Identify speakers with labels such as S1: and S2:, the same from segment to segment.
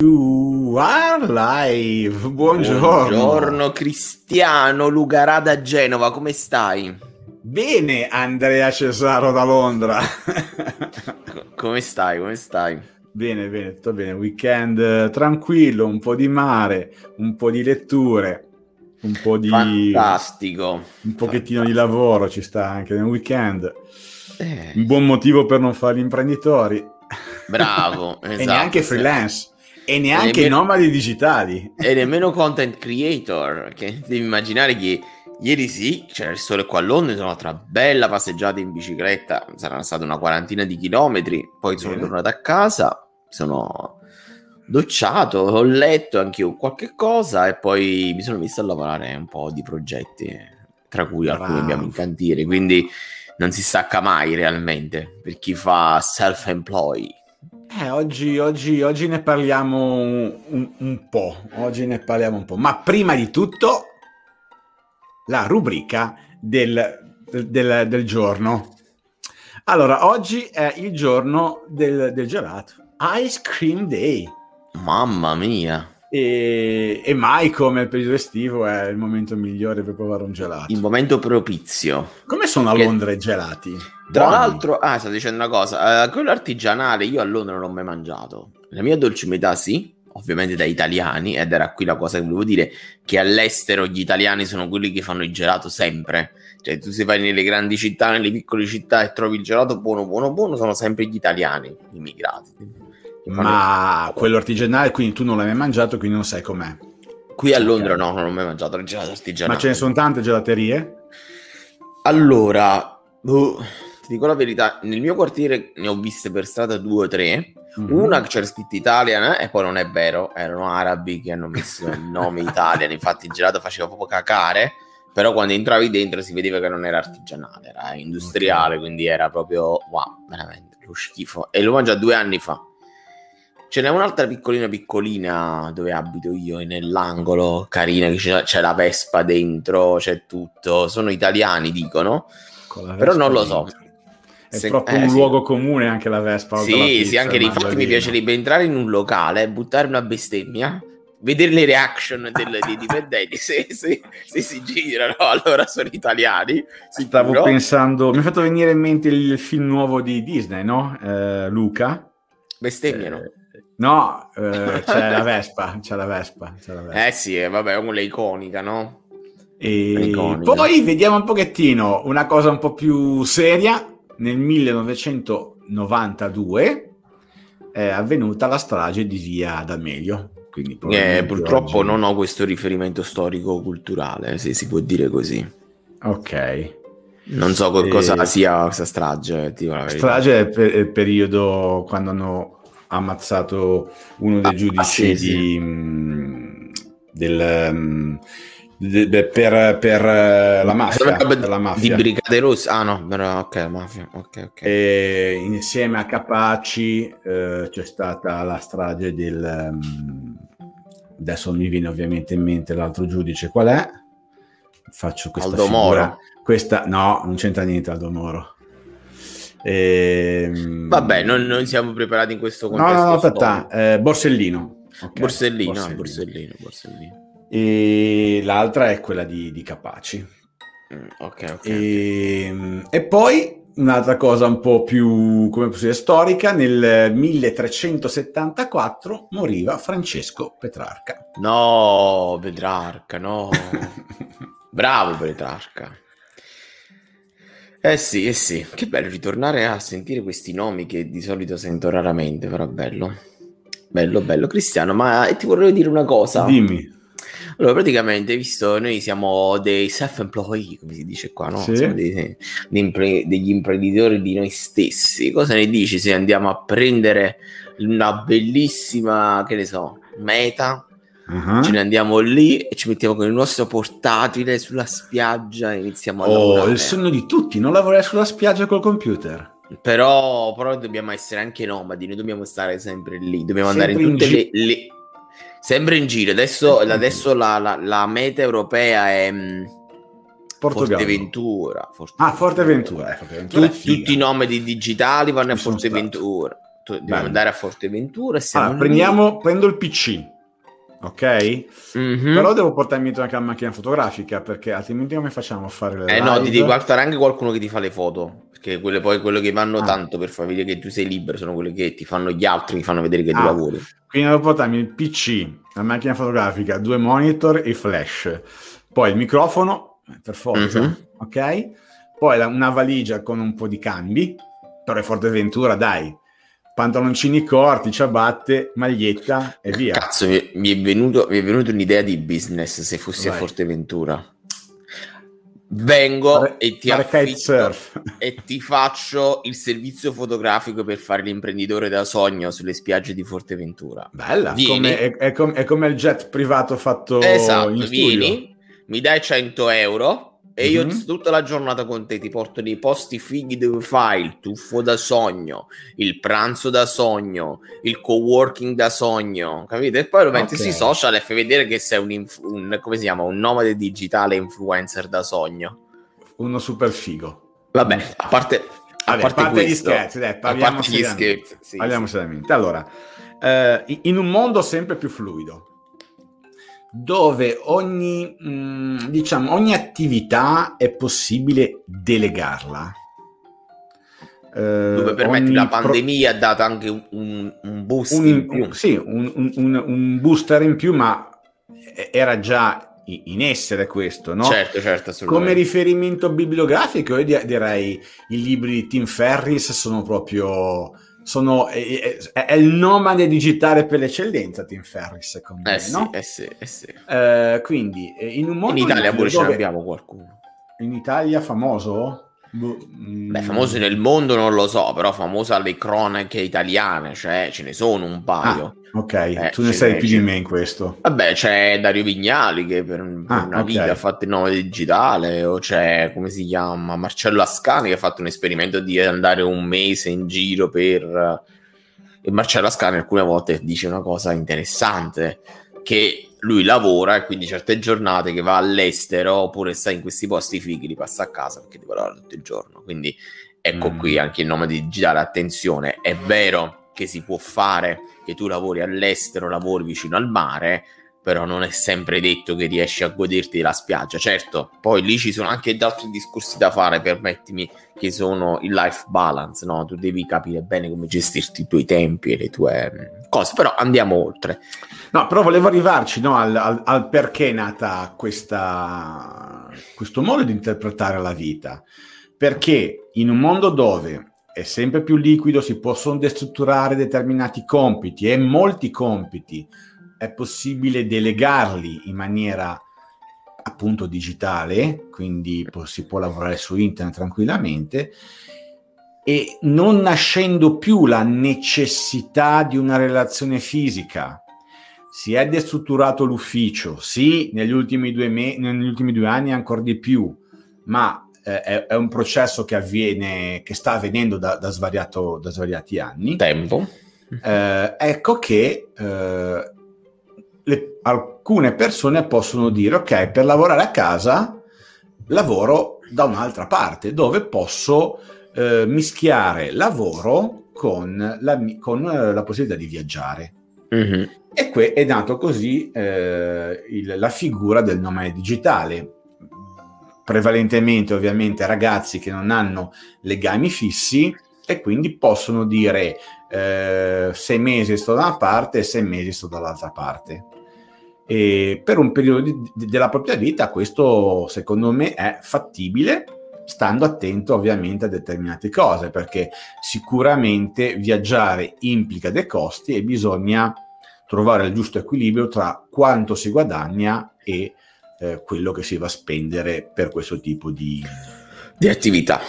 S1: You are live. Buongiorno.
S2: Buongiorno Cristiano Lugarada Genova, come stai?
S1: Bene, Andrea Cesaro da Londra.
S2: come stai? Come stai?
S1: Bene, bene, tutto bene. Weekend eh, tranquillo, un po' di mare, un po' di letture, un po' di...
S2: Fantastico.
S1: Un pochettino Fantastico. di lavoro ci sta anche nel weekend. Eh. Un buon motivo per non fare gli imprenditori.
S2: Bravo.
S1: esatto, e neanche freelance. E neanche nemmeno, nomadi digitali.
S2: E nemmeno content creator. Che devi immaginare che ieri sì, c'era il sole qua a Londra, sono fatto una bella passeggiata in bicicletta, saranno state una quarantina di chilometri, poi sono tornato a casa, sono docciato, ho letto anche io qualche cosa e poi mi sono messo a lavorare un po' di progetti, tra cui Bravo. alcuni abbiamo in cantiere, quindi non si stacca mai realmente per chi fa self-employed.
S1: Eh, oggi, oggi, oggi, ne parliamo un, un, po'. Oggi ne parliamo un po'. Ma prima di tutto, la rubrica del, del, del giorno. Allora, oggi è il giorno del, del gelato. Ice Cream Day.
S2: Mamma mia.
S1: E, e, mai come il periodo estivo è il momento migliore per provare un gelato.
S2: Il momento propizio.
S1: Come sono a Londra i gelati?
S2: Tra Buoni. l'altro, ah, sto dicendo una cosa, uh, quello artigianale io a Londra non l'ho mai mangiato. La mia dolce metà sì, ovviamente da italiani, ed era qui la cosa che volevo dire, che all'estero gli italiani sono quelli che fanno il gelato sempre. Cioè tu se vai nelle grandi città, nelle piccole città e trovi il gelato buono, buono, buono, sono sempre gli italiani, immigrati.
S1: Ma quello artigianale, quindi tu non l'hai mai mangiato, quindi non sai com'è.
S2: Qui a Londra no, non ho mai mangiato il gelato artigianale.
S1: Ma ce ne sono tante gelaterie?
S2: Allora, oh, ti dico la verità, nel mio quartiere ne ho viste per strada due o tre. Mm-hmm. Una che c'era scritto Italian e poi non è vero, erano arabi che hanno messo il nome Italian, infatti il gelato faceva proprio cacare, però quando entravi dentro si vedeva che non era artigianale, era industriale, okay. quindi era proprio wow, veramente lo schifo. E l'ho mangiato due anni fa. Ce n'è un'altra piccolina piccolina dove abito io, nell'angolo, carina, che c'è, c'è la Vespa dentro, c'è tutto. Sono italiani, dicono, però non lo so.
S1: È Se, proprio eh, un sì. luogo comune anche la Vespa.
S2: Sì, pizza, sì, anche lì. Infatti mi piacerebbe entrare in un locale, buttare una bestemmia, vedere le reaction del, dei dipendenti. Se, se, se, si girano, allora sono italiani.
S1: Stavo sicuro. pensando, mi ha fatto venire in mente il film nuovo di Disney, no? Eh, Luca.
S2: Bestemmiano. Eh,
S1: No, eh, c'è, la Vespa, c'è la Vespa, c'è la Vespa.
S2: Eh sì, eh, vabbè, è una iconica, no?
S1: E iconica. poi vediamo un pochettino una cosa un po' più seria. Nel 1992 è avvenuta la strage di via D'Amelio. Quindi
S2: eh, purtroppo oggi... non ho questo riferimento storico-culturale, se si può dire così.
S1: Ok.
S2: Non so cosa e... sia questa strage.
S1: strage è per il periodo quando hanno ammazzato uno dei ah, giudici ah, sì, di, mh, del, mh, de, per, per, la mafia, per la mafia.
S2: Di Brigate Rosse? Ah no, però, ok, mafia. Okay, okay.
S1: E insieme a Capaci eh, c'è stata la strage del... Mh, adesso mi viene ovviamente in mente l'altro giudice, qual è? Faccio questa
S2: Aldo figura. Moro.
S1: Questa, no, non c'entra niente Aldo Moro.
S2: E... Ehm, Vabbè, non, non, siamo preparati in questo contesto.
S1: No, no, no, aspetta, eh, Borsellino.
S2: Okay. Borsellino, Borsellino. Borsellino, Borsellino.
S1: E l'altra è quella di, di Capaci.
S2: Mm, ok, ok.
S1: E, ehm, e poi un'altra cosa un po' più, come posso dire, storica, nel 1374 moriva Francesco Petrarca.
S2: No, Petrarca, no. Bravo Petrarca. Eh sì, eh sì, che bello ritornare a sentire questi nomi che di solito sento raramente, però bello. Bello, bello. Cristiano, ma ti vorrei dire una cosa.
S1: Dimmi.
S2: Allora, praticamente, visto noi siamo dei self-employed, come si dice qua, no?
S1: Sì.
S2: Siamo dei impre- degli imprenditori di noi stessi. Cosa ne dici se andiamo a prendere una bellissima, che ne so, meta Uh-huh. Ce ne andiamo lì e ci mettiamo con il nostro portatile sulla spiaggia e iniziamo a oh, lavorare.
S1: il sogno di tutti, non lavorare sulla spiaggia col computer.
S2: Però, però dobbiamo essere anche nomadi, noi dobbiamo stare sempre lì, dobbiamo sempre andare in tutte in gi- le, le, Sempre in giro, adesso, adesso la, la, la, meta europea è... Mm, Forteventura.
S1: Forteventura. Ah, Forteventura. Eh,
S2: Forteventura tu, tutti i nomadi digitali vanno Mi a Forteventura. dobbiamo andare a Forteventura.
S1: Allora, prendiamo, prendo il PC, ok? Mm-hmm. Però devo portarmi anche la macchina fotografica perché altrimenti come facciamo a fare le
S2: Eh live? no, ti devi portare anche qualcuno che ti fa le foto. Perché quelle poi quello che vanno ah. tanto per far vedere che tu sei libero sono quelle che ti fanno gli altri, che fanno vedere che ah. tu lavori.
S1: Quindi devo portarmi il PC, la macchina fotografica, due monitor e flash. Poi il microfono, per forza, mm-hmm. ok? Poi una valigia con un po' di cambi, però è Forteventura, dai, pantaloncini corti, ciabatte, maglietta e via.
S2: Cazzo, mi, mi, è, venuto, mi è venuta un'idea di business se fossi Vai. a Forteventura. Vengo fare, e ti affitto e ti faccio il servizio fotografico per fare l'imprenditore da sogno sulle spiagge di Forteventura.
S1: Bella, come, è, è, com- è, come il jet privato fatto
S2: esatto, in studio. vieni, mi dai 100 euro e io mm-hmm. tutta la giornata con te ti porto dei posti fighi dove fai il tuffo da sogno, il pranzo da sogno, il co-working da sogno, capite? E poi lo metti okay. sui social e fai vedere che sei un, inf- un, come si chiama, un nomade digitale influencer da sogno.
S1: Uno super figo.
S2: Vabbè, a parte,
S1: a Vabbè, parte, a parte gli scherzi, dai, parliamo seriamente. Sì, parliamo sì. seriamente. Allora, eh, in un mondo sempre più fluido, dove ogni, mh, mm, diciamo, ogni attività è possibile delegarla.
S2: Eh, dove per la pandemia pro... ha dato anche un, un boost
S1: un,
S2: in più.
S1: Sì, un, un, booster in più, ma era già in essere questo, no?
S2: Certo, certo.
S1: Come riferimento bibliografico, io direi i libri di Tim Ferris sono proprio sono, è, è, il nomade digitale per l'eccellenza Tim Ferris secondo
S2: eh
S1: me
S2: sì,
S1: no?
S2: eh sì, eh sì.
S1: Eh, quindi eh, in un mondo
S2: in Italia pure ce ne abbiamo qualcuno
S1: in Italia famoso?
S2: Boh, Beh, mm. famoso nel mondo non lo so, però famoso alle cronache italiane, cioè ce ne sono un paio.
S1: Ah Ok, eh, tu ne sai più di me in questo.
S2: Vabbè, c'è Dario Vignali che per, per ah, una okay. vita ha fatto il nome digitale, o c'è, come si chiama, Marcello Ascani che ha fatto un esperimento di andare un mese in giro per... E Marcello Ascani alcune volte dice una cosa interessante, che lui lavora e quindi certe giornate che va all'estero oppure sta in questi posti fighi li passa a casa perché deve lavorare tutto il giorno. Quindi ecco mm. qui anche il nome digitale, attenzione, è vero che si può fare, che tu lavori all'estero, lavori vicino al mare, però non è sempre detto che riesci a goderti la spiaggia. Certo, poi lì ci sono anche altri discorsi da fare, permettimi, che sono il life balance, no? Tu devi capire bene come gestirti i tuoi tempi e le tue mm, cose, però andiamo oltre.
S1: No, però volevo arrivarci no, al, al, al, perché è nata questa, questo modo di interpretare la vita. Perché in un mondo dove è sempre più liquido, si possono destrutturare determinati compiti e molti compiti è possibile delegarli in maniera appunto digitale, quindi si può lavorare su internet tranquillamente e non nascendo più la necessità di una relazione fisica. Si è destrutturato l'ufficio, sì, negli ultimi due, me- negli ultimi due anni ancora di più, ma eh, è, è, un processo che avviene, che sta avvenendo da, da, svariato, da svariati anni.
S2: Tempo.
S1: Eh, ecco che eh, le, alcune persone possono dire, ok, per lavorare a casa lavoro da un'altra parte, dove posso eh, mischiare lavoro con la, con la possibilità di viaggiare. Mm-hmm. E qui è nato così eh, il, la figura del nome digitale prevalentemente ovviamente ragazzi che non hanno legami fissi e quindi possono dire eh, sei mesi sto da una parte e sei mesi sto dall'altra parte. E per un periodo di, di, della propria vita questo secondo me è fattibile stando attento ovviamente a determinate cose perché sicuramente viaggiare implica dei costi e bisogna trovare il giusto equilibrio tra quanto si guadagna e eh, quello che si va a spendere per questo tipo di,
S2: di attività.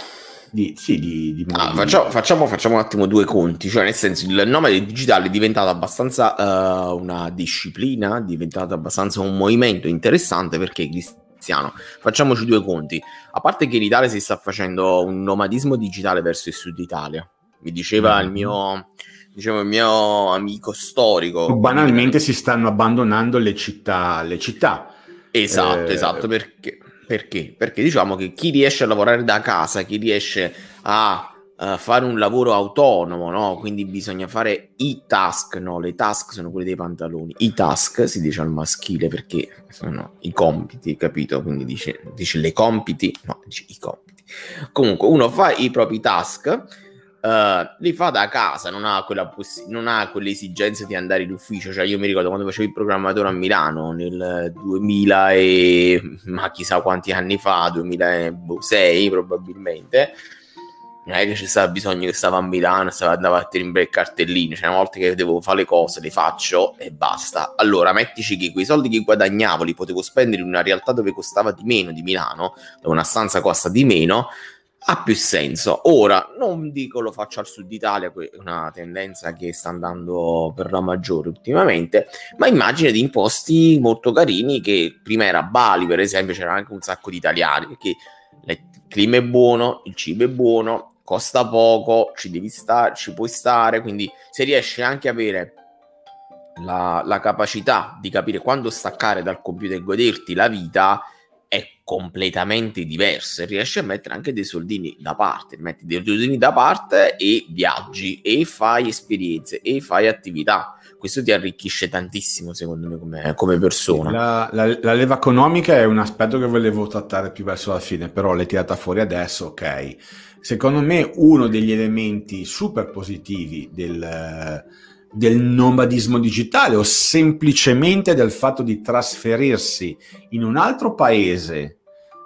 S1: Di, sì, di, di
S2: ah, facciamo, facciamo, facciamo, un attimo due conti, cioè nel senso il nome del digitale è diventato abbastanza uh, una disciplina, è diventato abbastanza un movimento interessante perché cristiano. Facciamoci due conti, a parte che in Italia si sta facendo un nomadismo digitale verso il sud Italia, mi diceva mm. il mio diciamo, il mio amico storico.
S1: Banalmente si stanno abbandonando le città, le città.
S2: Esatto, eh, esatto, perché, perché? Perché diciamo che chi riesce a lavorare da casa, chi riesce a uh, fare un lavoro autonomo, no? Quindi bisogna fare i task, no? Le task sono quelle dei pantaloni. I task si dice al maschile perché sono i compiti, capito? Quindi dice, dice le compiti, no, dice i compiti. Comunque uno fa i propri task Uh, li fa da casa, non ha, quella poss- non ha quell'esigenza di andare in ufficio. Cioè, io mi ricordo quando facevo il programmatore a Milano nel 2000 e ma chissà quanti anni fa, 2006 probabilmente. Non è che ci stava bisogno che stavo a Milano, stavo andavo a tirare il cartellino. Cioè, una volta che devo fare le cose, le faccio e basta. Allora, mettici che quei soldi che guadagnavo li potevo spendere in una realtà dove costava di meno di Milano, dove una stanza costa di meno ha più senso. Ora, non dico lo faccio al sud Italia, è una tendenza che sta andando per la maggiore ultimamente, ma immagine di imposti molto carini che prima era Bali, per esempio, c'era anche un sacco di italiani, perché il clima è buono, il cibo è buono, costa poco, ci devi stare, ci puoi stare, quindi se riesci anche a avere la, la capacità di capire quando staccare dal computer e goderti la vita, è completamente diverso riesci a mettere anche dei soldini da parte, metti dei soldini da parte e viaggi e fai esperienze e fai attività. Questo ti arricchisce tantissimo, secondo me, come, come persona.
S1: La, la, la, leva economica è un aspetto che volevo trattare più verso la fine, però l'hai tirata fuori adesso, ok. Secondo me uno degli elementi super positivi del del nomadismo digitale o semplicemente del fatto di trasferirsi in un altro paese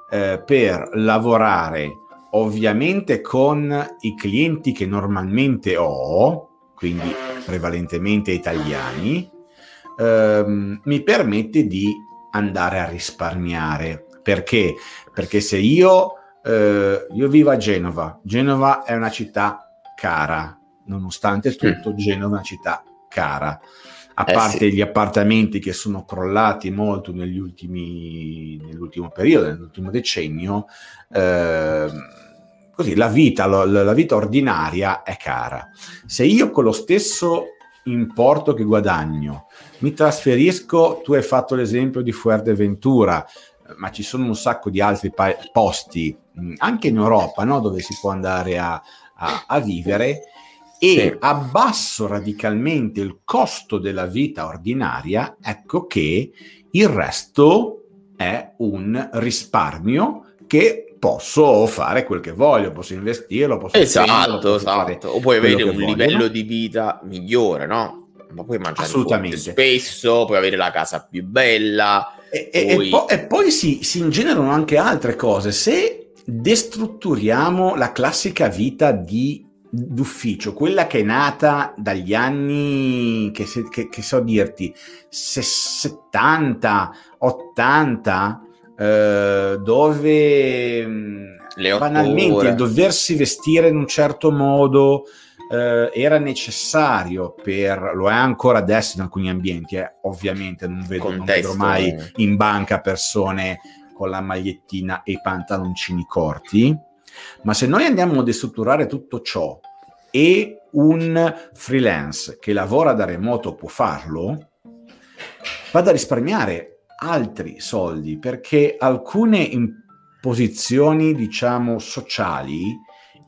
S1: eh, per lavorare ovviamente con i clienti che normalmente ho, quindi prevalentemente italiani, ehm, mi permette di andare a risparmiare. Perché? Perché se io, eh, io vivo a Genova, Genova è una città cara, nonostante tutto, Genova è una città cara. A eh parte sì. gli appartamenti che sono crollati molto negli ultimi, nell'ultimo periodo, nell'ultimo decennio, eh, così la vita, la, la vita ordinaria è cara. Se io con lo stesso importo che guadagno mi trasferisco, tu hai fatto l'esempio di Fuerteventura, ma ci sono un sacco di altri pa- posti, anche in Europa, no? dove si può andare a, a, a vivere e sì. abbasso radicalmente il costo della vita ordinaria, ecco che il resto è un risparmio che posso fare quel che voglio, posso investirlo, posso
S2: esatto, posso esatto. o puoi avere un voglio, livello di vita migliore, no? Ma puoi mangiare Assolutamente. spesso, puoi avere la casa più bella.
S1: E, poi... e, po- e poi si, si ingenerano anche altre cose. Se destrutturiamo la classica vita di d'ufficio, quella che è nata dagli anni, che, che, che so dirti, 70, 80, eh, dove mm, banalmente ore. il doversi vestire in un certo modo eh, era necessario per, lo è ancora adesso in alcuni ambienti, eh, ovviamente non vedo, non vedo mai in banca persone con la magliettina e i pantaloncini corti, ma se noi andiamo a destrutturare tutto ciò e un freelance che lavora da remoto può farlo, vado a risparmiare altri soldi perché alcune imposizioni, diciamo, sociali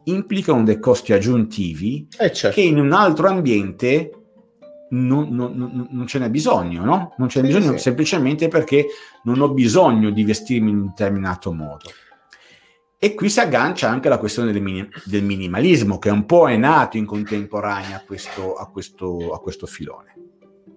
S1: implicano dei costi aggiuntivi eh certo. che in un altro ambiente non, non, non, ce n'è bisogno, no? Non ce n'è sì, bisogno sì. semplicemente perché non ho bisogno di vestirmi in un determinato modo. E qui si aggancia anche la questione del, mini- del minimalismo, che un po' è nato in contemporanea a questo, a questo, a questo filone.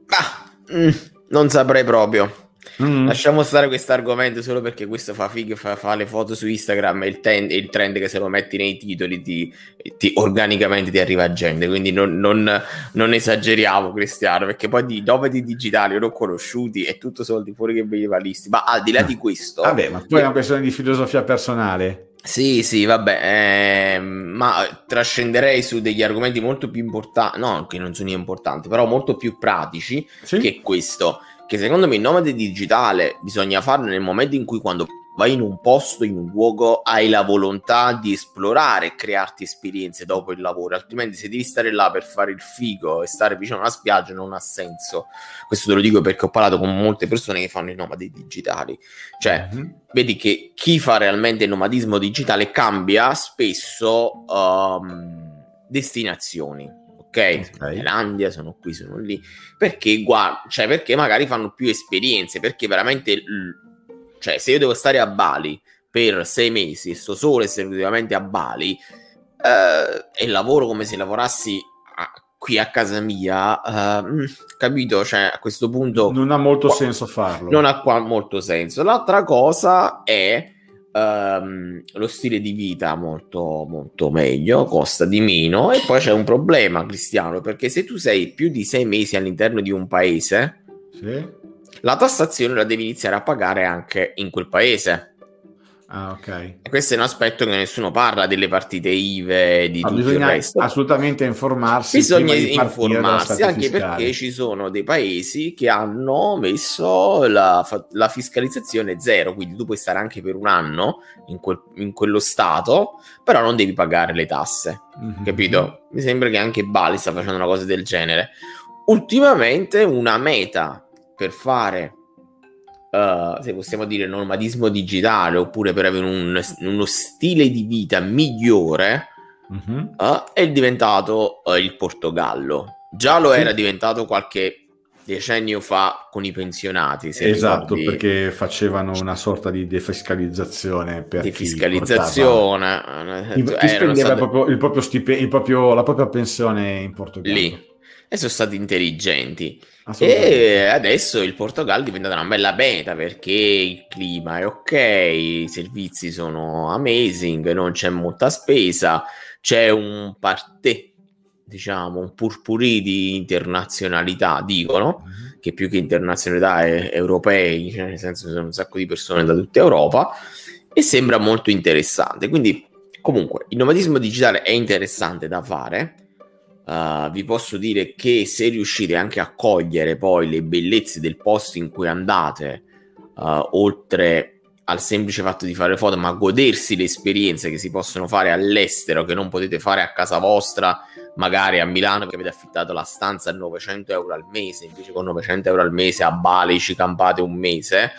S2: Ah, mm, non saprei proprio. Mm. Lasciamo stare questo argomento solo perché questo fa figo, fa, fa le foto su Instagram e il, ten, il, trend che se lo metti nei titoli ti, ti organicamente ti arriva gente, quindi non, non, non, esageriamo Cristiano, perché poi di nomadi digitali non conosciuti è tutto soldi fuori che medievalisti, ma al di là di questo...
S1: Vabbè, ma poi è una questione di filosofia personale.
S2: Sì, sì, vabbè, eh, ma trascenderei su degli argomenti molto più importanti, no, che non sono importanti, però molto più pratici sì? che questo, che secondo me il nomade digitale bisogna farlo nel momento in cui quando vai in un posto, in un luogo, hai la volontà di esplorare e crearti esperienze dopo il lavoro, altrimenti se devi stare là per fare il figo e stare vicino a una spiaggia non ha senso. Questo te lo dico perché ho parlato con molte persone che fanno i nomadi digitali. Cioè, mm-hmm. vedi che chi fa realmente il nomadismo digitale cambia spesso... Um, destinazioni. Ok, okay. Thailandia, sono qui, sono lì. Perché, guarda, cioè, perché magari fanno più esperienze, perché veramente, cioè, se io devo stare a Bali per sei mesi e sto solo esclusivamente a Bali eh, e lavoro come se lavorassi a, qui a casa mia, uh, capito? Cioè, a questo punto...
S1: Non ha molto qua, senso farlo.
S2: Non ha qua molto senso. L'altra cosa è um, lo stile di vita molto, molto meglio, costa di meno e poi c'è un problema, Cristiano, perché se tu sei più di sei mesi all'interno di un paese, sì. la tassazione la devi iniziare a pagare anche in quel paese.
S1: Ah, ok.
S2: E questo è un aspetto che nessuno parla delle partite IVE, di ah, tutto il resto.
S1: assolutamente informarsi.
S2: Bisogna informarsi anche fiscale. perché ci sono dei paesi che hanno messo la, la, fiscalizzazione zero, quindi tu puoi stare anche per un anno in, quel, in quello stato, però non devi pagare le tasse, mm-hmm. capito? Mi sembra che anche Bali sta facendo una cosa del genere. Ultimamente una meta per fare uh, se possiamo dire, nomadismo digitale oppure per avere un, uno stile di vita migliore, uh-huh. uh, è diventato uh, il Portogallo. Già lo sì. era diventato qualche decennio fa con i pensionati.
S1: esatto, ricordi... perché facevano una sorta di defiscalizzazione. Per
S2: defiscalizzazione.
S1: Chi, chi spendeva state... proprio, il proprio stipendio, la propria pensione in Portogallo.
S2: Lì. E sono stati intelligenti. E adesso il Portogallo è diventata una bella beta perché il clima è ok, i servizi sono amazing, non c'è molta spesa, c'è un parte, diciamo, un purpurì di internazionalità, dicono, uh-huh. che più che internazionalità è europei, cioè nel senso sono un sacco di persone da tutta Europa, e sembra molto interessante. Quindi, comunque, il nomadismo digitale è interessante da fare Uh, vi posso dire che se riuscite anche a cogliere poi le bellezze del posto in cui andate, uh, oltre al semplice fatto di fare foto, ma godersi le esperienze che si possono fare all'estero, che non potete fare a casa vostra, magari a Milano, che avete affittato la stanza a 900 euro al mese, invece con 900 euro al mese a Bali ci campate un mese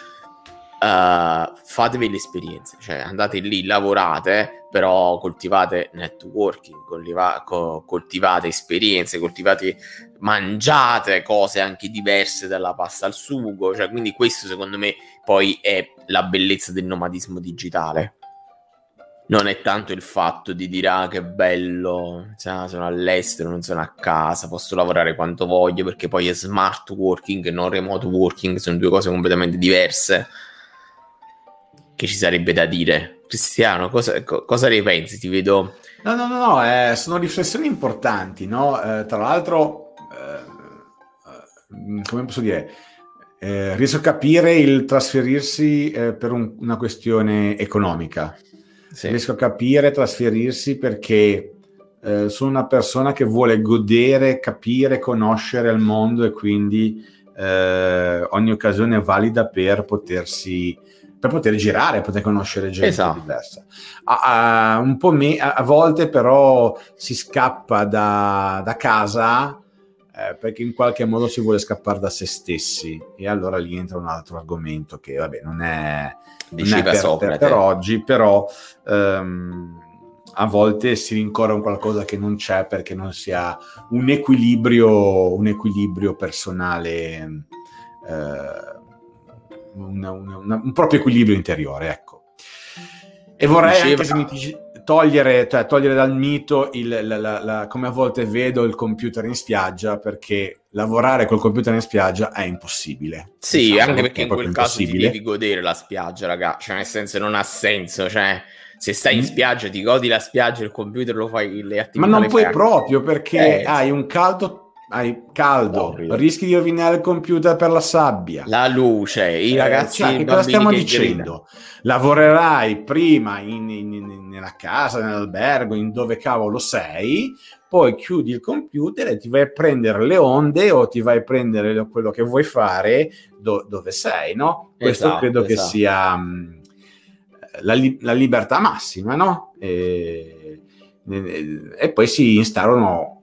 S2: uh, fatevi le esperienze, cioè andate lì, lavorate, però coltivate networking, coltiva- co- coltivate esperienze, coltivate, mangiate cose anche diverse dalla pasta al sugo, cioè quindi questo secondo me poi è la bellezza del nomadismo digitale. Non è tanto il fatto di dire ah che bello, cioè, sono all'estero, non sono a casa, posso lavorare quanto voglio perché poi è smart working e non remote working, sono due cose completamente diverse che ci sarebbe da dire. Cristiano, cosa, co- cosa ne pensi? Ti vedo...
S1: No, no, no, no eh, sono riflessioni importanti, no? Eh, tra l'altro, eh, come posso dire, eh, riesco a capire il trasferirsi eh, per un, una questione economica. Sì. Riesco a capire trasferirsi perché eh, sono una persona che vuole godere, capire, conoscere il mondo e quindi ogni occasione è valida per potersi per poter girare, poter conoscere gente esatto. diversa. A, a, un po' me, a, a, volte però si scappa da, da casa eh, perché in qualche modo si vuole scappare da se stessi e allora lì entra un altro argomento che vabbè non è, non è per, per, per, oggi, però ehm, a volte si rincorre un qualcosa che non c'è perché non si ha un equilibrio, un equilibrio personale. Eh, una, una, un proprio equilibrio interiore, ecco. E vorrei Diceva... anche se mi dici, togliere, cioè, togliere dal mito il, la, la, la, come a volte vedo il computer in spiaggia, perché lavorare col computer in spiaggia è impossibile.
S2: Sì, diciamo, anche perché in quel caso ti devi godere la spiaggia, raga. Cioè, nel senso, non ha senso, cioè se stai in mm. spiaggia ti godi la spiaggia, il computer lo fai le attività.
S1: Ma non puoi proprio perché eh, hai un caldo hai caldo, Orrido. rischi di rovinare il computer per la sabbia.
S2: La luce, i eh, ragazzi.
S1: Cioè, che cosa stiamo che dicendo? Grida. Lavorerai prima in, in, in, nella casa, nell'albergo, in dove cavolo sei, poi chiudi il computer e ti vai a prendere le onde o ti vai a prendere quello che vuoi fare do, dove sei, no? Questo esatto, credo esatto. che sia mh, la, li- la, libertà massima, no? E, e, e poi si instaurano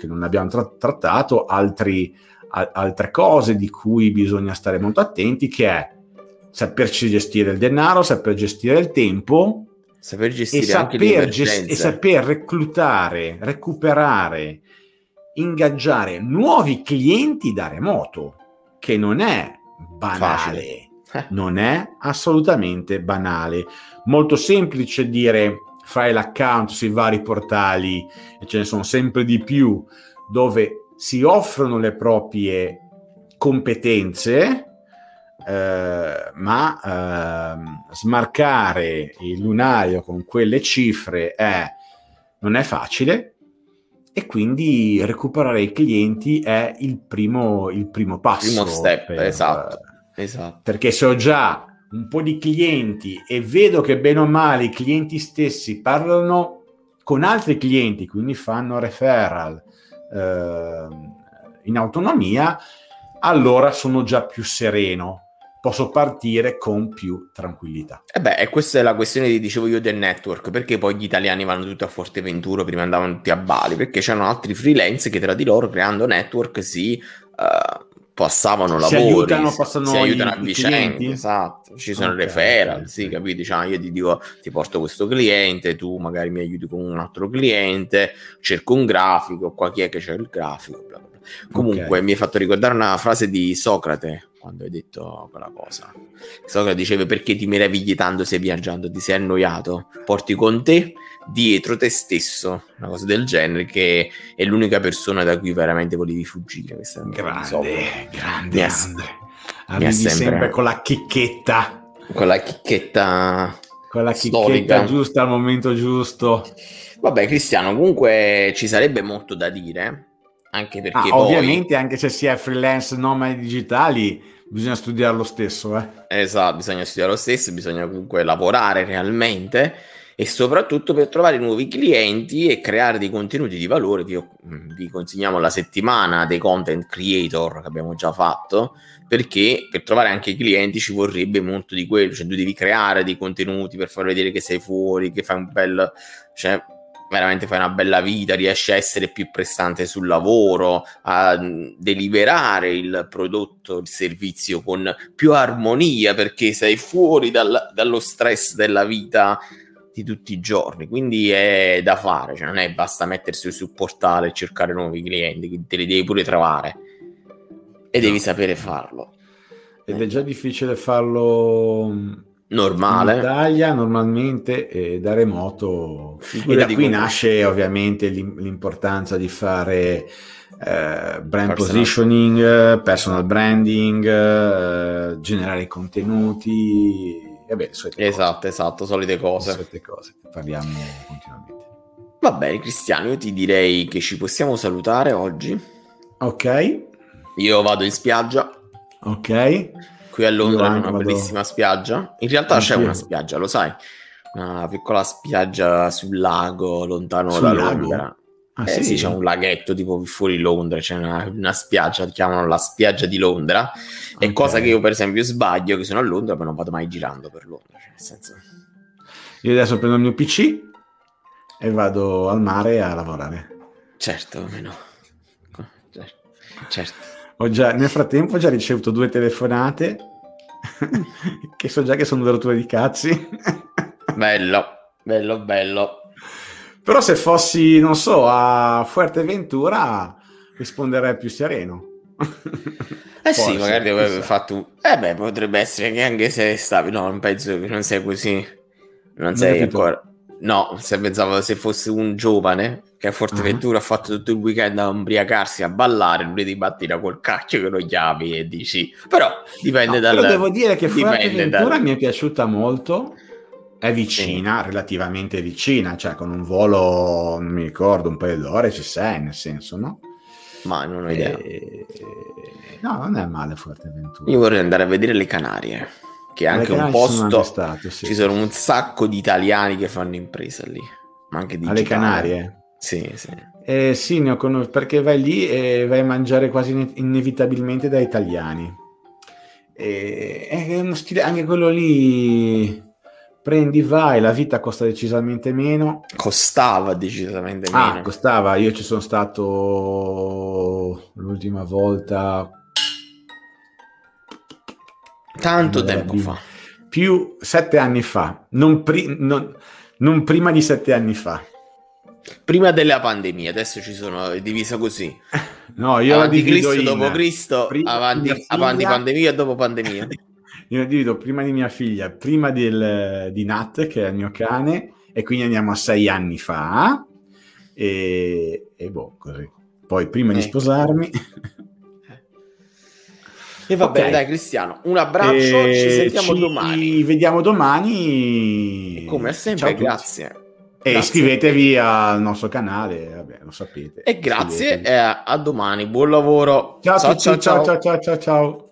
S1: che non abbiamo tra- trattato, altri, a- altre cose di cui bisogna stare molto attenti, che è saperci gestire il denaro, saper gestire il tempo
S2: saper gestire
S1: e saper, gest- e saper reclutare, recuperare, ingaggiare nuovi clienti da remoto, che non è banale, non è assolutamente banale. Molto semplice dire fai l'account sui vari portali e ce ne sono sempre di più dove si offrono le proprie competenze eh, ma eh, smarcare il lunario con quelle cifre è, non è facile e quindi recuperare i clienti è il primo, il primo passo.
S2: Primo step, per, esatto, esatto.
S1: Perché se ho già un po' di clienti e vedo che bene o male i clienti stessi parlano con altri clienti, quindi fanno referral eh, in autonomia, allora sono già più sereno. Posso partire con più tranquillità.
S2: E eh beh, e questa è la questione dicevo io del network, perché poi gli italiani vanno tutti a Forteventura, prima andavano tutti a Bali, perché c'erano altri freelance che tra di loro creando network si uh, passavano
S1: si
S2: lavori,
S1: aiutano, passano
S2: si aiutano a vicenda, esatto, ci sono okay, referral, okay, sì, capito? Diciamo, io ti dico, ti porto questo cliente, tu magari mi aiuti con un altro cliente, cerco un grafico, qua chi è che c'è il grafico, bla bla. Comunque okay. mi hai fatto ricordare una frase di Socrate, quando hai detto quella cosa. Socrate diceva perché ti meravigli tanto sei viaggiando, ti sei annoiato, porti con te dietro te stesso, una cosa del genere, che è l'unica persona da cui veramente volevi fuggire.
S1: Questa grande, grande, grande. Arrivi sempre... sempre con la chicchetta.
S2: Con la chicchetta
S1: con la chicchetta storica. giusta al momento giusto.
S2: Vabbè, Cristiano, comunque ci sarebbe molto da dire anche perché ah,
S1: poi... ovviamente anche se si è freelance nomadi digitali bisogna studiare lo stesso eh?
S2: esatto bisogna studiare lo stesso bisogna comunque lavorare realmente e soprattutto per trovare nuovi clienti e creare dei contenuti di valore vi, mm, vi consigliamo la settimana dei content creator che abbiamo già fatto perché per trovare anche i clienti ci vorrebbe molto di quello cioè tu devi creare dei contenuti per far vedere che sei fuori che fai un bel cioè veramente fai una bella vita, riesci a essere più prestante sul lavoro, a deliberare il prodotto, il servizio con più armonia perché sei fuori dal, dallo stress della vita di tutti i giorni. Quindi è da fare, cioè non è basta mettersi sul portale e cercare nuovi clienti, te li devi pure trovare e devi sapere farlo.
S1: Ed è già difficile farlo
S2: normale.
S1: In Italia normalmente eh, da remoto Figura e da qui nasce ovviamente l'importanza di fare eh, brand personal. positioning, personal branding, eh, generare contenuti. Vabbè,
S2: esatto, cose. esatto, solite cose.
S1: Solite cose, parliamo continuamente.
S2: Va bene, Cristiano, io ti direi che ci possiamo salutare oggi.
S1: Ok.
S2: Io vado in spiaggia.
S1: Ok.
S2: Qui a Londra c'è una vado... bellissima spiaggia. In realtà Anch'io. c'è una spiaggia, lo sai? Una piccola spiaggia sul lago, lontano sul da Londra. Ah, eh, sì? sì? c'è un laghetto tipo fuori Londra, c'è una, una spiaggia, chiamano la spiaggia di Londra. Okay. È cosa che io, per esempio, sbaglio che sono a Londra, ma non vado mai girando per Londra. Cioè, nel senso...
S1: Io adesso prendo il mio PC e vado al mare a lavorare.
S2: Certo, almeno. Certo.
S1: Ho già, nel frattempo ho già ricevuto due telefonate che so già che sono delle rotture di cazzi.
S2: bello, bello, bello.
S1: Però se fossi, non so, a Fuerteventura risponderei più sereno.
S2: Eh Forse, sì, magari avrebbe fatto... Eh beh, potrebbe essere che anche se stavi... No, non penso che non sei così. Non sei ancora... No, se pensavo se fosse un giovane che a Forteventura uh-huh. ha fatto tutto il weekend a ubriacarsi, a ballare, lui ti batti da quel cacchio che lo chiami e dici... Però dipende no, dal...
S1: Però devo dire che Forteventura dal... mi è piaciuta molto, è vicina, sì. relativamente vicina, cioè con un volo, non mi ricordo, un paio d'ore ci sei, nel senso, no?
S2: Ma non ho idea. E...
S1: No, non è male Forteventura.
S2: Io vorrei andare a vedere le Canarie che è anche un posto stato, sì, ci sono un sacco di italiani che fanno impresa lì ma anche di
S1: alle Canarie
S2: sì sì
S1: eh, sì ne ho conosciuto perché vai lì e vai a mangiare quasi inevitabilmente da italiani e, è uno stile anche quello lì prendi vai la vita costa decisamente meno
S2: costava decisamente
S1: ah,
S2: meno
S1: costava io ci sono stato l'ultima volta
S2: Tanto tempo fa.
S1: Più sette anni fa. Non pri- non, non prima di sette anni fa.
S2: Prima della pandemia, adesso ci sono è divisa così.
S1: No, io
S2: avanti Cristo,
S1: in-
S2: dopo Cristo,
S1: prima
S2: avanti, avanti pandemia dopo pandemia.
S1: Io divido prima di mia figlia, prima del- di Nat, che è il mio cane, e quindi andiamo a sei anni fa. E, e boh, così. Poi prima di
S2: Ecco.
S1: sposarmi...
S2: E va
S1: Ok.
S2: bene, dai Cristiano, un abbraccio,
S1: E
S2: ci sentiamo
S1: ci
S2: domani.
S1: vediamo domani.
S2: Come sempre,
S1: Ciao
S2: grazie.
S1: E
S2: Grazie.
S1: iscrivetevi al nostro canale, vabbè, lo sapete.
S2: E grazie e a, domani, buon lavoro.
S1: Ciao a tutti, ciao ciao ciao ciao ciao.